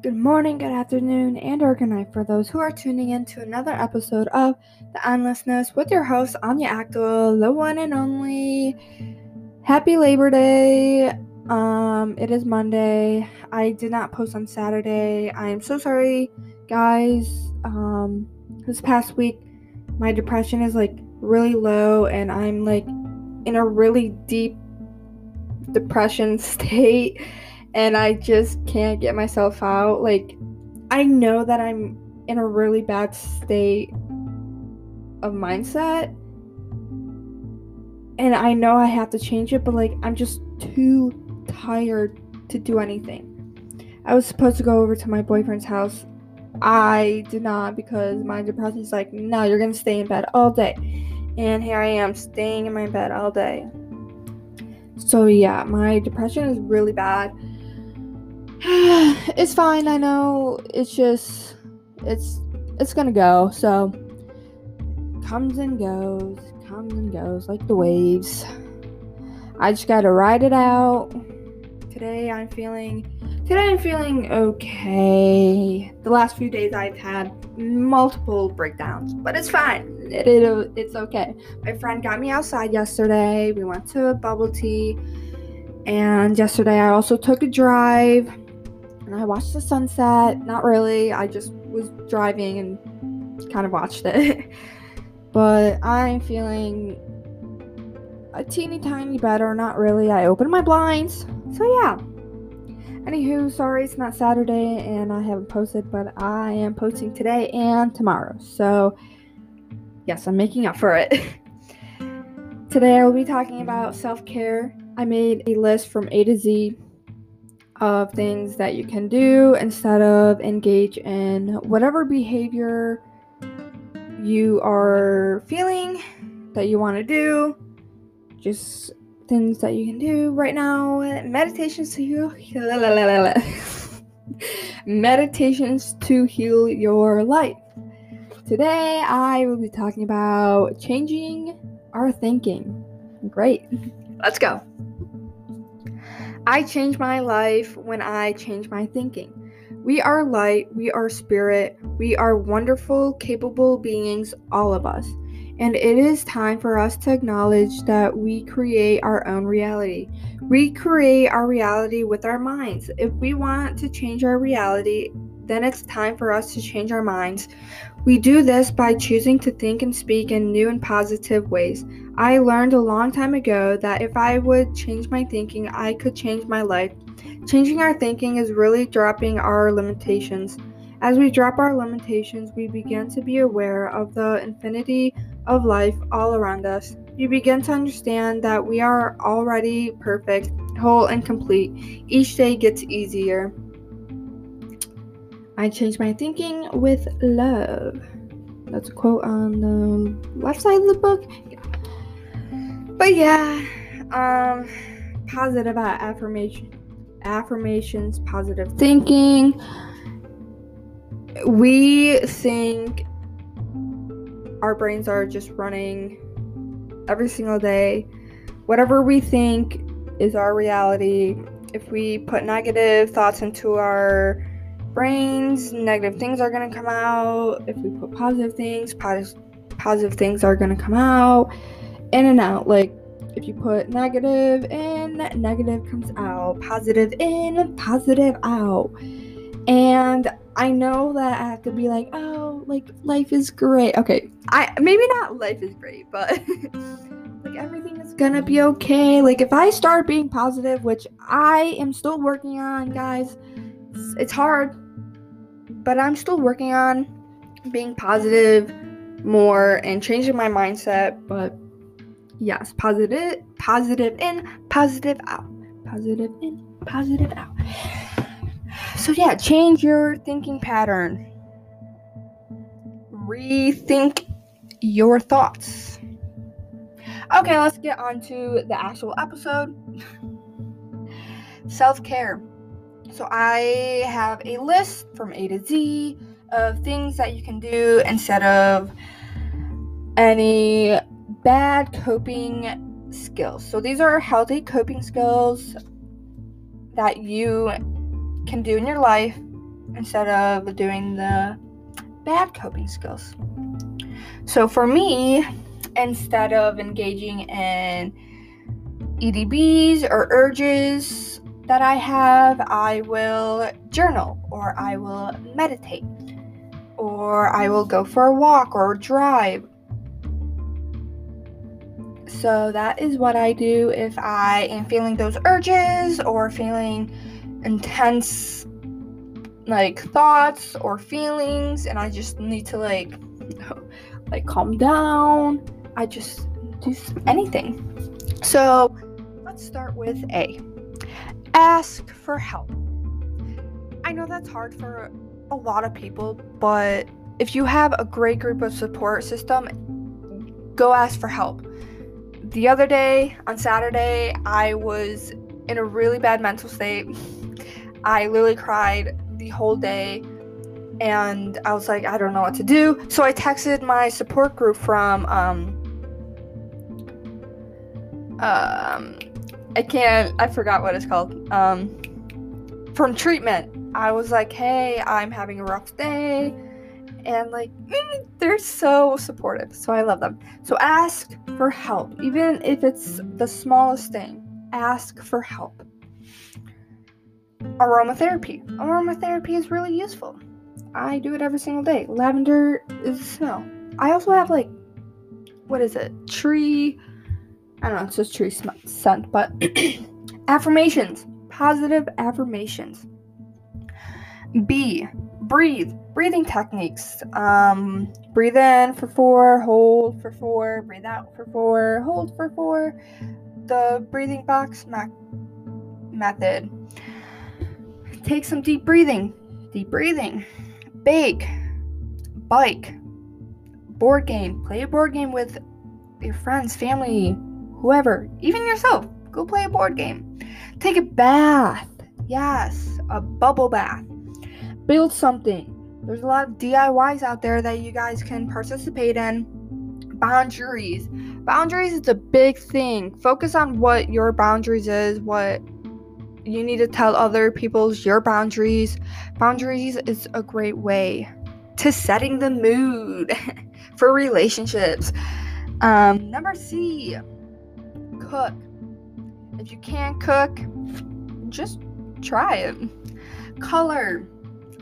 Good morning, good afternoon, and or good night for those who are tuning in to another episode of The Endlessness with your host, Anya Achtyl, the one and only. Happy Labor Day. Um, it is Monday. I did not post on Saturday. I am so sorry, guys. Um, this past week, my depression is like really low, and I'm like in a really deep depression state and I just can't get myself out. Like, I know that I'm in a really bad state of mindset, and I know I have to change it, but like, I'm just too tired to do anything. I was supposed to go over to my boyfriend's house. I did not because my depression's like, no, you're gonna stay in bed all day. And here I am staying in my bed all day. So, yeah, my depression is really bad. it's fine, I know. It's just it's it's gonna go. So comes and goes, comes and goes like the waves. I just gotta ride it out. Today I'm feeling today I'm feeling okay. The last few days I've had multiple breakdowns, but it's fine. It, it it's okay. My friend got me outside yesterday. We went to a bubble tea. And yesterday I also took a drive and I watched the sunset. Not really. I just was driving and kind of watched it. but I'm feeling a teeny tiny better. Not really. I opened my blinds. So yeah. Anywho, sorry it's not Saturday and I haven't posted, but I am posting today and tomorrow. So yes, I'm making up for it. today I will be talking about self care. I made a list from A to Z of things that you can do instead of engage in whatever behavior you are feeling that you want to do. Just things that you can do right now. Meditations to heal. Meditations to heal your life. Today I will be talking about changing our thinking. Great. Let's go. I change my life when I change my thinking. We are light, we are spirit, we are wonderful, capable beings, all of us. And it is time for us to acknowledge that we create our own reality. We create our reality with our minds. If we want to change our reality, then it's time for us to change our minds. We do this by choosing to think and speak in new and positive ways. I learned a long time ago that if I would change my thinking, I could change my life. Changing our thinking is really dropping our limitations. As we drop our limitations, we begin to be aware of the infinity of life all around us. You begin to understand that we are already perfect, whole, and complete. Each day gets easier. I changed my thinking with love. That's a quote on the left side of the book. But yeah, um, positive affirmation, affirmations, positive thinking. We think our brains are just running every single day. Whatever we think is our reality. If we put negative thoughts into our brains, negative things are going to come out. If we put positive things, positive things are going to come out. In and out. Like if you put negative in, negative comes out. Positive in, positive out. And I know that I have to be like, "Oh, like life is great." Okay. I maybe not life is great, but like everything is to be okay. Like if I start being positive, which I am still working on, guys, it's hard but I'm still working on being positive more and changing my mindset. But yes, positive, positive in, positive out, positive in, positive out. So yeah, change your thinking pattern. Rethink your thoughts. Okay, let's get on to the actual episode. Self care. So I have a list from A to Z of things that you can do instead of any bad coping skills. So these are healthy coping skills that you can do in your life instead of doing the bad coping skills. So for me, instead of engaging in EDBs or urges that I have, I will journal or I will meditate or I will go for a walk or drive. So that is what I do if I am feeling those urges or feeling intense like thoughts or feelings and I just need to like like calm down. I just do anything. So let's start with A. Ask for help. I know that's hard for a lot of people, but if you have a great group of support system, go ask for help. The other day on Saturday, I was in a really bad mental state. I literally cried the whole day and I was like, I don't know what to do. So I texted my support group from um, um I can't I forgot what it's called. Um from treatment. I was like, "Hey, I'm having a rough day." And like mm, they're so supportive. So I love them. So ask for help, even if it's the smallest thing. Ask for help. Aromatherapy. Aromatherapy is really useful. I do it every single day. Lavender is a smell. I also have like what is it? Tree I don't know, it's just true scent, but affirmations, positive affirmations. B, breathe, breathing techniques. Um, breathe in for four, hold for four, breathe out for four, hold for four. The breathing box me- method. Take some deep breathing, deep breathing. Bake, bike, board game. Play a board game with your friends, family, whoever, even yourself. Go play a board game. Take a bath. Yes, a bubble bath. Build something. There's a lot of DIYs out there that you guys can participate in. Boundaries. Boundaries is a big thing. Focus on what your boundaries is, what you need to tell other people's your boundaries. Boundaries is a great way to setting the mood for relationships. Um, number C, cook. If you can't cook, just try it. Color.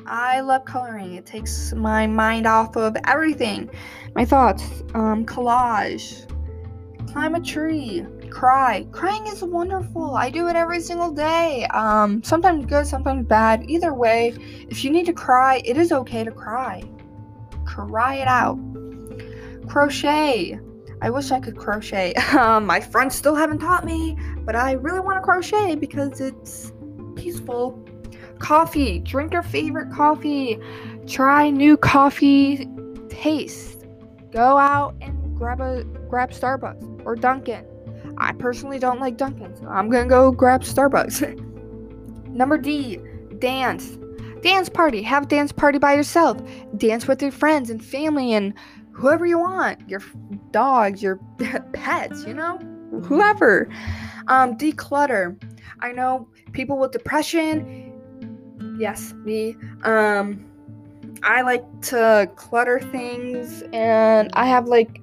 I love coloring. It takes my mind off of everything. My thoughts. Um, collage. Climb a tree. Cry. Crying is wonderful. I do it every single day. Um, sometimes good, sometimes bad. Either way, if you need to cry, it is okay to cry. Cry it out. Crochet. I wish I could crochet. Um, my friends still haven't taught me, but I really want to crochet because it's peaceful. Coffee, drink your favorite coffee. Try new coffee taste. Go out and grab a grab Starbucks or Dunkin'. I personally don't like Dunkin', so I'm gonna go grab Starbucks. Number D, dance. Dance party. Have dance party by yourself. Dance with your friends and family and whoever you want your dogs, your pets, you know, whoever. Um, declutter. I know people with depression. Yes, me. Um, I like to clutter things, and I have like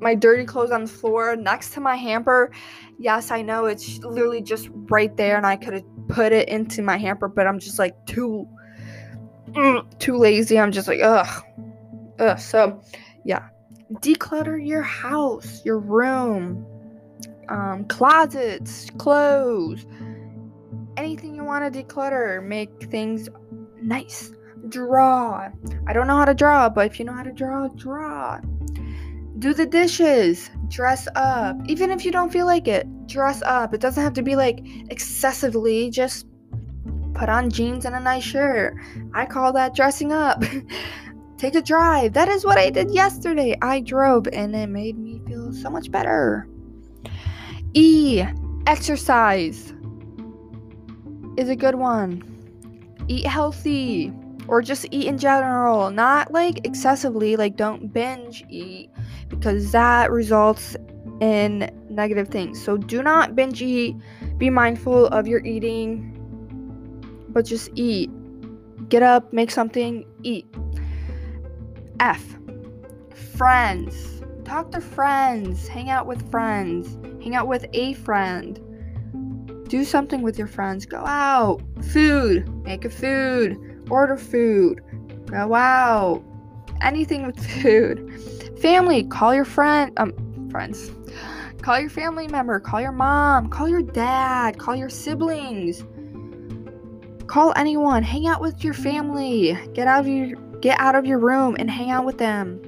my dirty clothes on the floor next to my hamper. Yes, I know it's literally just right there, and I could have put it into my hamper, but I'm just like too, mm, too lazy. I'm just like ugh, ugh. So yeah, declutter your house, your room, um, closets, clothes, anything you want to declutter. Make things nice. Draw. I don't know how to draw, but if you know how to draw, draw. Do the dishes. Dress up. Even if you don't feel like it, dress up. It doesn't have to be like excessively, just put on jeans and a nice shirt. I call that dressing up. Take a drive. That is what I did yesterday. I drove and it made me feel so much better. E. Exercise is a good one. Eat healthy or just eat in general, not like excessively, like don't binge eat because that results in negative things. So do not binge eat. Be mindful of your eating, but just eat. Get up, make something, eat. F. Friends. Talk to friends. Hang out with friends. Hang out with a friend. Do something with your friends. Go out. Food. Make a food. Order food. Go out. Anything with food. Family. Call your friend. Um, friends. Call your family member. Call your mom. Call your dad. Call your siblings. Call anyone. Hang out with your family. Get out of your get out of your room and hang out with them.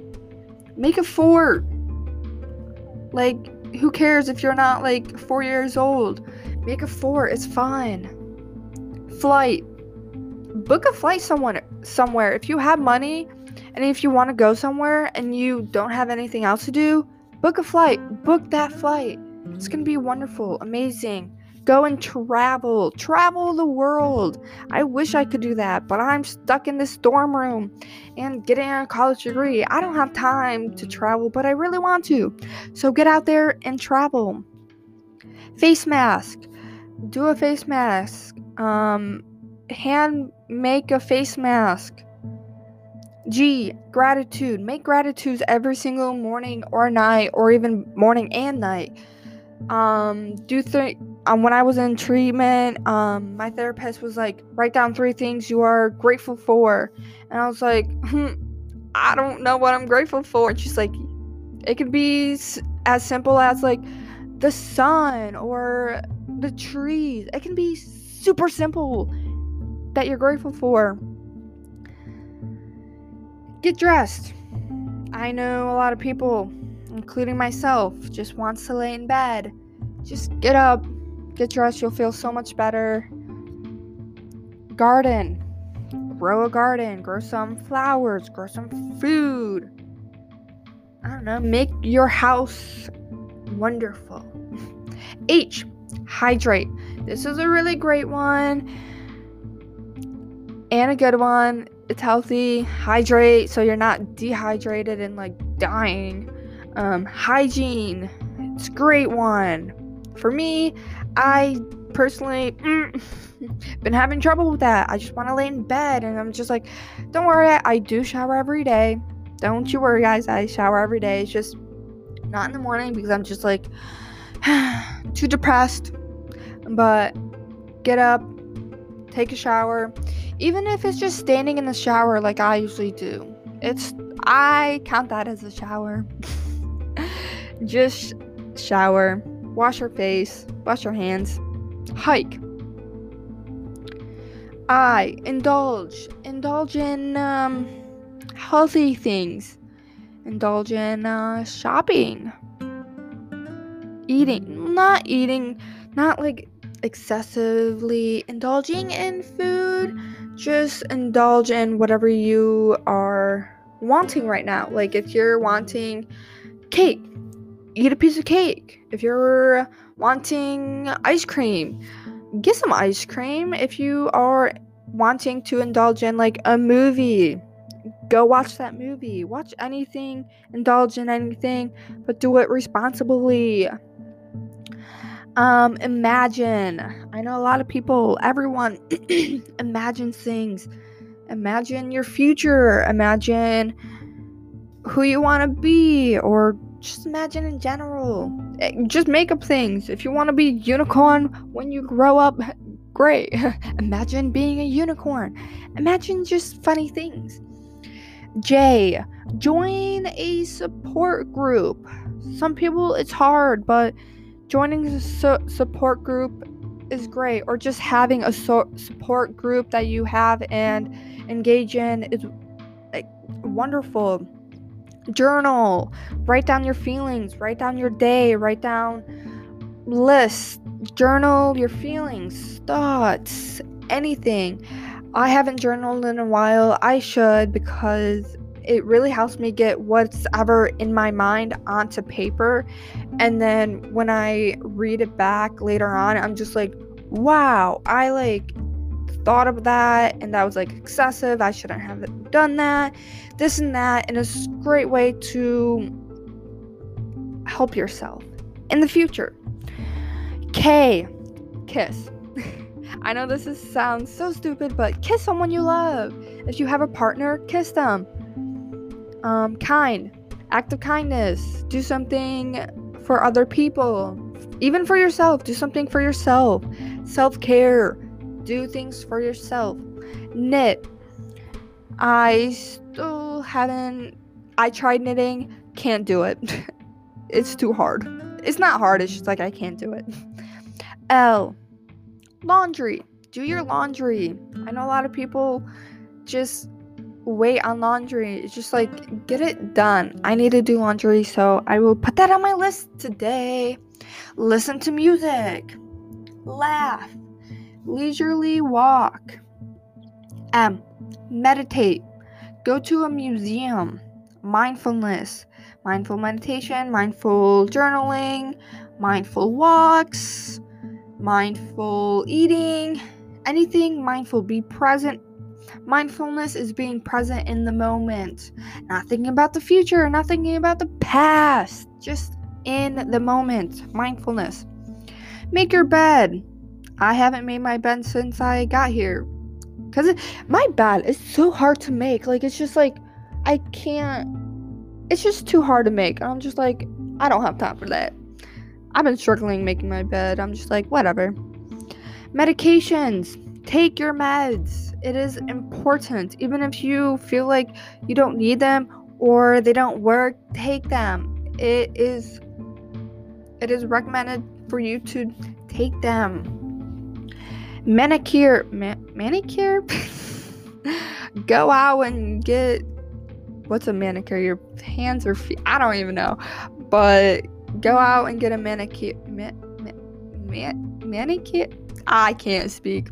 Make a fort. Like, who cares if you're not like four years old? Make a fort. It's fine. Flight. Book a flight someone somewhere. If you have money and if you want to go somewhere and you don't have anything else to do, book a flight. Book that flight. It's gonna be wonderful, amazing. Go and travel. Travel the world. I wish I could do that, but I'm stuck in this dorm room and getting a college degree. I don't have time to travel, but I really want to. So get out there and travel. Face mask. Do a face mask. Um, hand make a face mask. G, gratitude. Make gratitudes every single morning or night, or even morning and night. Um, do three um, when I was in treatment, um, my therapist was like, write down three things you are grateful for. And I was like, hmm, I don't know what I'm grateful for. And she's like, it could be as simple as like the sun or the trees. It can be super simple that you're grateful for. Get dressed. I know a lot of people, including myself, just wants to lay in bed. Just get up, Get dressed, you'll feel so much better. Garden. Grow a garden, grow some flowers, grow some food. I don't know, make your house wonderful. H. Hydrate. This is a really great one and a good one. It's healthy. Hydrate so you're not dehydrated and like dying. Um, hygiene. It's a great one. For me, I personally mm, been having trouble with that. I just want to lay in bed and I'm just like, don't worry, I, do shower every day. Don't you worry, guys. I shower every day. It's just not in the morning because I'm just like too depressed. But get up, take a shower, even if it's just standing in the shower like I usually do. It's I count that as a shower. just shower wash your face, wash your hands, hike. I indulge, indulge in um, healthy things, indulge in uh, shopping, eating, not eating, not like excessively indulging in food, just indulge in whatever you are wanting right now. Like if you're wanting cake, eat a piece of cake. If you're wanting ice cream, get some ice cream. If you are wanting to indulge in like a movie, go watch that movie. Watch anything, indulge in anything, but do it responsibly. Um, imagine. I know a lot of people, everyone imagines things. Imagine your future. Imagine who you want to be or just imagine in general. Eh, just make up things. If you want to be unicorn when you grow up, great. imagine being a unicorn. Imagine just funny things. J. Join a support group. Some people it's hard, but joining a su- support group is great. Or just having a support group that you have and engage in is like wonderful journal, write down your feelings, write down your day, write down lists, journal your feelings, thoughts, anything. I haven't journaled in a while. I should because it really helps me get what's ever in my mind onto paper. And then when I read it back later on, I'm just like, wow, I like thought of that and that was like excessive. I shouldn't have done that. This and that. And it's a great way to help yourself in the future. K, kiss. I know this is, sounds so stupid, but kiss someone you love. If you have a partner, kiss them. Um, kind, act of kindness. Do something for other people, even for yourself. Do something for yourself. Self care. Do things for yourself. Knit. I still haven't. I tried knitting, can't do it. it's too hard. It's not hard, it's just like I can't do it. L. Laundry. Do your laundry. I know a lot of people just wait on laundry. It's just like, get it done. I need to do laundry, so I will put that on my list today. Listen to music. Laugh. Leisurely walk. M. Meditate. Go to a museum. Mindfulness. Mindful meditation, mindful journaling, mindful walks, mindful eating, anything mindful. Be present. Mindfulness is being present in the moment, not thinking about the future, not thinking about the past, just in the moment. Mindfulness. Make your bed. I haven't made my bed since I got here. Because my bed is so hard to make. Like, it's just like, I can't. It's just too hard to make. I'm just like, I don't have time for that. I've been struggling making my bed. I'm just like, whatever. Medications. Take your meds. It is important. Even if you feel like you don't need them or they don't work, take them. It is it is recommended for you to take them. Manicure, ma- manicure. Go out and get what's a manicure? Your hands or feet? I don't even know. But go out and get a manicure. Ma- ma- manicure? I can't speak.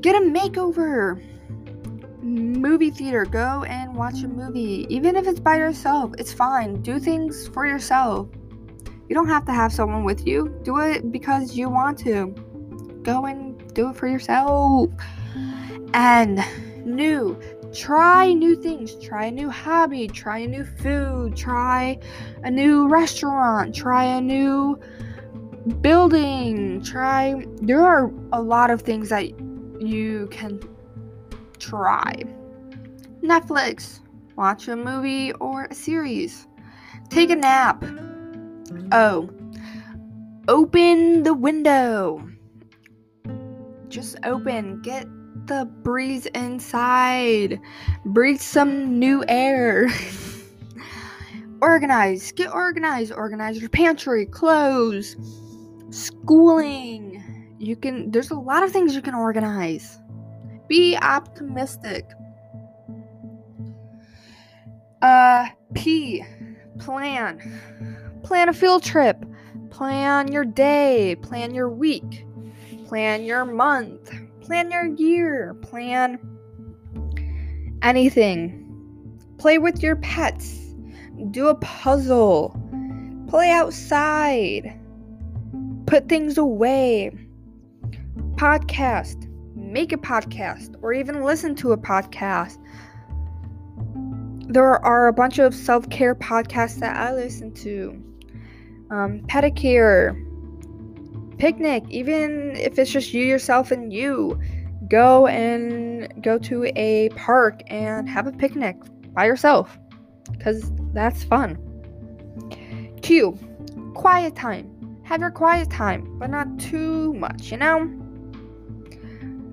Get a makeover. Movie theater. Go and watch a movie. Even if it's by yourself, it's fine. Do things for yourself. You don't have to have someone with you. Do it because you want to. Go and do it for yourself. And new. Try new things. Try a new hobby. Try a new food. Try a new restaurant. Try a new building. Try. There are a lot of things that you can try. Netflix. Watch a movie or a series. Take a nap. Oh. Open the window. Just open. Get the breeze inside. Breathe some new air. organize. Get organized. Organize your pantry, clothes, schooling. You can there's a lot of things you can organize. Be optimistic. Uh P plan. Plan a field trip. Plan your day, plan your week, plan your month, plan your year, plan anything. Play with your pets. Do a puzzle. Play outside. Put things away. Podcast. Make a podcast or even listen to a podcast. There are a bunch of self care podcasts that I listen to. Um, pedicure, picnic, even if it's just you, yourself, and you. Go and go to a park and have a picnic by yourself because that's fun. Q, quiet time. Have your quiet time, but not too much, you know?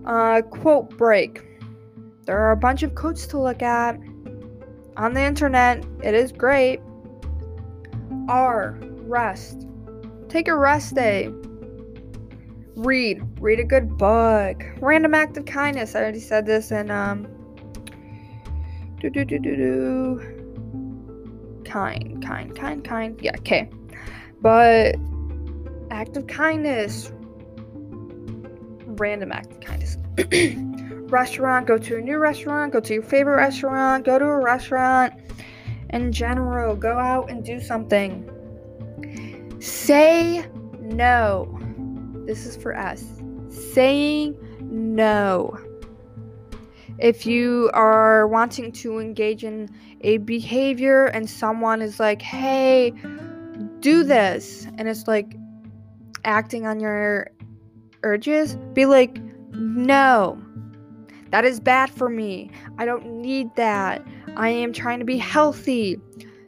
Uh, quote break. There are a bunch of quotes to look at on the internet. It is great. R, rest. Take a rest day. Read. Read a good book. Random act of kindness. I already said this and um do do do do do kind, kind, kind, kind. Yeah, okay. But act of kindness. Random act of kindness. restaurant, go to a new restaurant, go to your favorite restaurant, go to a restaurant. In general, go out and do something. Say no. This is for us. Saying no. If you are wanting to engage in a behavior and someone is like, hey, do this, and it's like acting on your urges, be like, no, that is bad for me. I don't need that. I am trying to be healthy.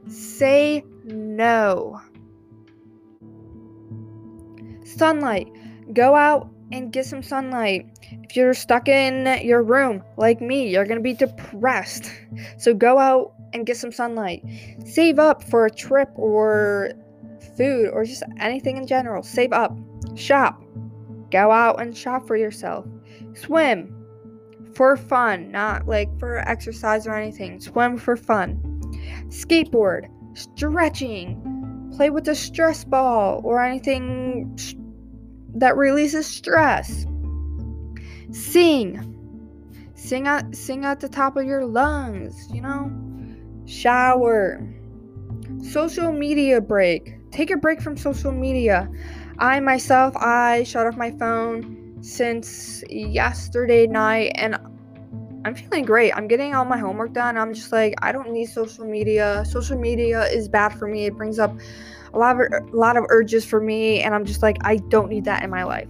Say no. Sunlight. Go out and get some sunlight. If you're stuck in your room like me, you're going to be depressed. So go out and get some sunlight. Save up for a trip or food or just anything in general. Save up. Shop. Go out and shop for yourself. Swim for fun, not like for exercise or anything. Swim for fun. Skateboard, stretching, play with a stress ball or anything that releases stress. Sing. Sing at sing at the top of your lungs, you know? Shower. Social media break. Take a break from social media. I myself, I shut off my phone since yesterday night and I'm feeling great. I'm getting all my homework done. I'm just like I don't need social media. Social media is bad for me. It brings up a lot of a lot of urges for me and I'm just like I don't need that in my life.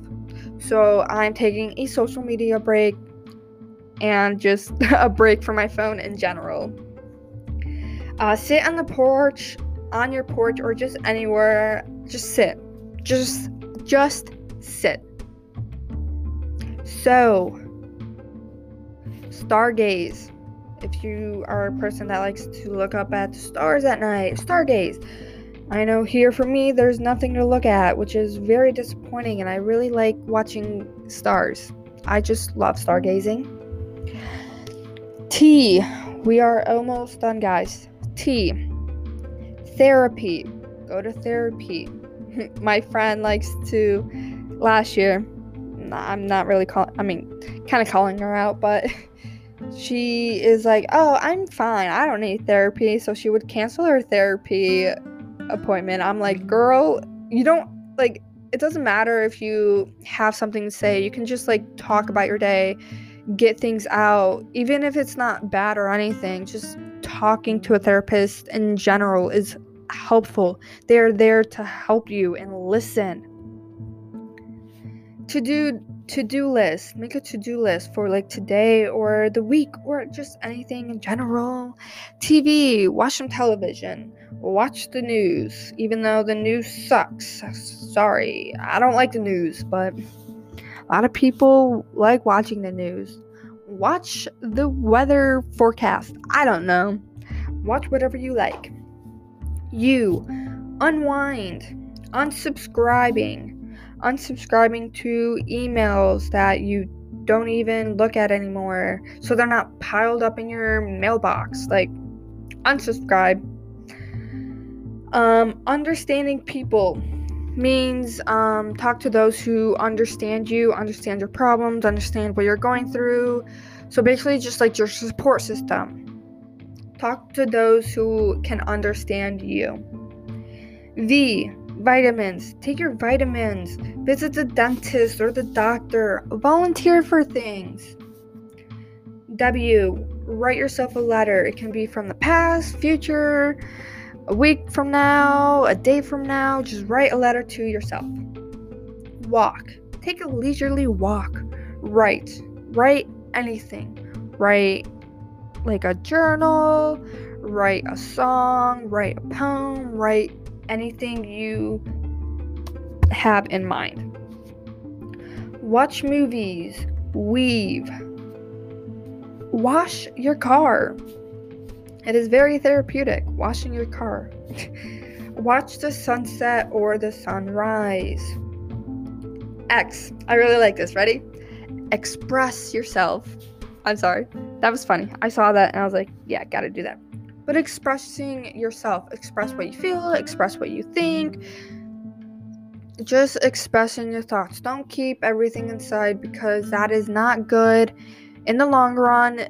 So I'm taking a social media break and just a break from my phone in general. Uh, sit on the porch, on your porch, or just anywhere. Just sit. Just, just sit. So, stargaze. If you are a person that likes to look up at the stars at night, stargaze. I know here for me, there's nothing to look at, which is very disappointing, and I really like watching stars. I just love stargazing. T. We are almost done, guys. T. Therapy. Go to therapy. My friend likes to, last year, I'm not really calling, I mean, kind of calling her out, but she is like, oh, I'm fine. I don't need therapy. So she would cancel her therapy appointment. I'm like, girl, you don't, like, it doesn't matter if you have something to say. You can just, like, talk about your day, get things out, even if it's not bad or anything. Just talking to a therapist in general is helpful. They're there to help you and listen to do to-do list make a to-do list for like today or the week or just anything in general tv watch some television watch the news even though the news sucks. Sorry i don't like the news but a lot of people like watching the news. Watch the weather forecast. I don't know. Watch whatever you like. You unwind unsubscribing unsubscribing to emails that you don't even look at anymore so they're not piled up in your mailbox. Like unsubscribe um, understanding people means um, talk to those who understand you understand your problems understand what you're going through so basically just like your support system talk to those who can understand you v Vitamins. Take your vitamins. Visit the dentist or the doctor. Volunteer for things. W. Write yourself a letter. It can be from the past, future, a week from now, a day from now. Just write a letter to yourself. Walk. Take a leisurely walk. Write. Write anything. Write like a journal, write a song, write a poem, write anything you have in mind. Watch movies, weave, wash your car. It is very therapeutic washing your car. Watch the sunset or the sunrise. X. I really like this. Ready? Express yourself. I'm sorry. That was funny. I saw that and I was like, yeah, gotta do that but expressing yourself, express what you feel, express what you think. Just expressing your thoughts. Don't keep everything inside because that is not good in the long run.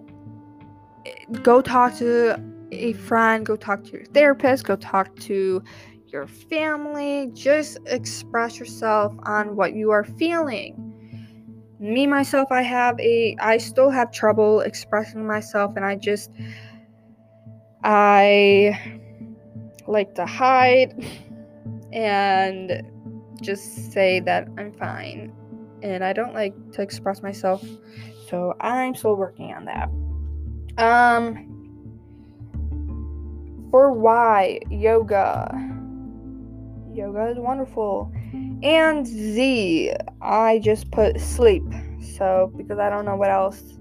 Go talk to a friend, go talk to your therapist, go talk to your family. Just express yourself on what you are feeling me myself i have a i still have trouble expressing myself and i just I like to hide and just say that I'm fine and I don't like to express myself. So I'm still working on that. Um for why yoga. Yoga is wonderful. And Z, I just put sleep. So because I don't know what else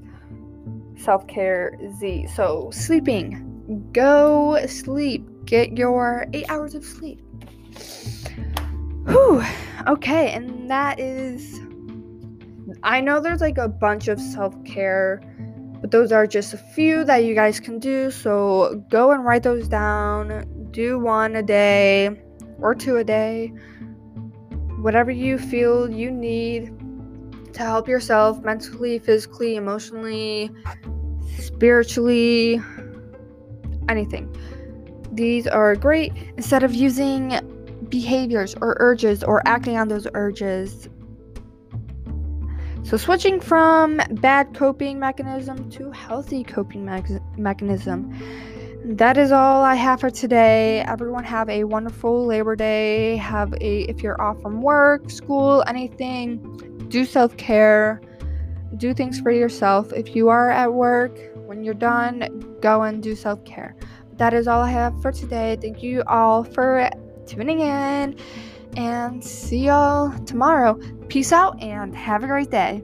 self-care Z. So sleeping. Go sleep. Get your 8 hours of sleep. Whew. Okay, and that is. I know there's like a bunch of self care, those are just a few that you guys can do. So go and write those down. Do one a day or two a day. Whatever you feel you need to help yourself mentally, physically, emotionally, spiritually, anything. These are great. Instead of using behaviors or urges or acting on those urges. So, switching from bad coping mechanism to healthy coping me- mechanism. That is all I have for today. Everyone have a wonderful Labor Day. Have a if you're off from work, school, anything, do self-care. Do things for yourself. If you are at work, when you're done, go and do self-care. That is all I have for today. Thank you all for tuning in and see y'all tomorrow. Peace out and have a great day.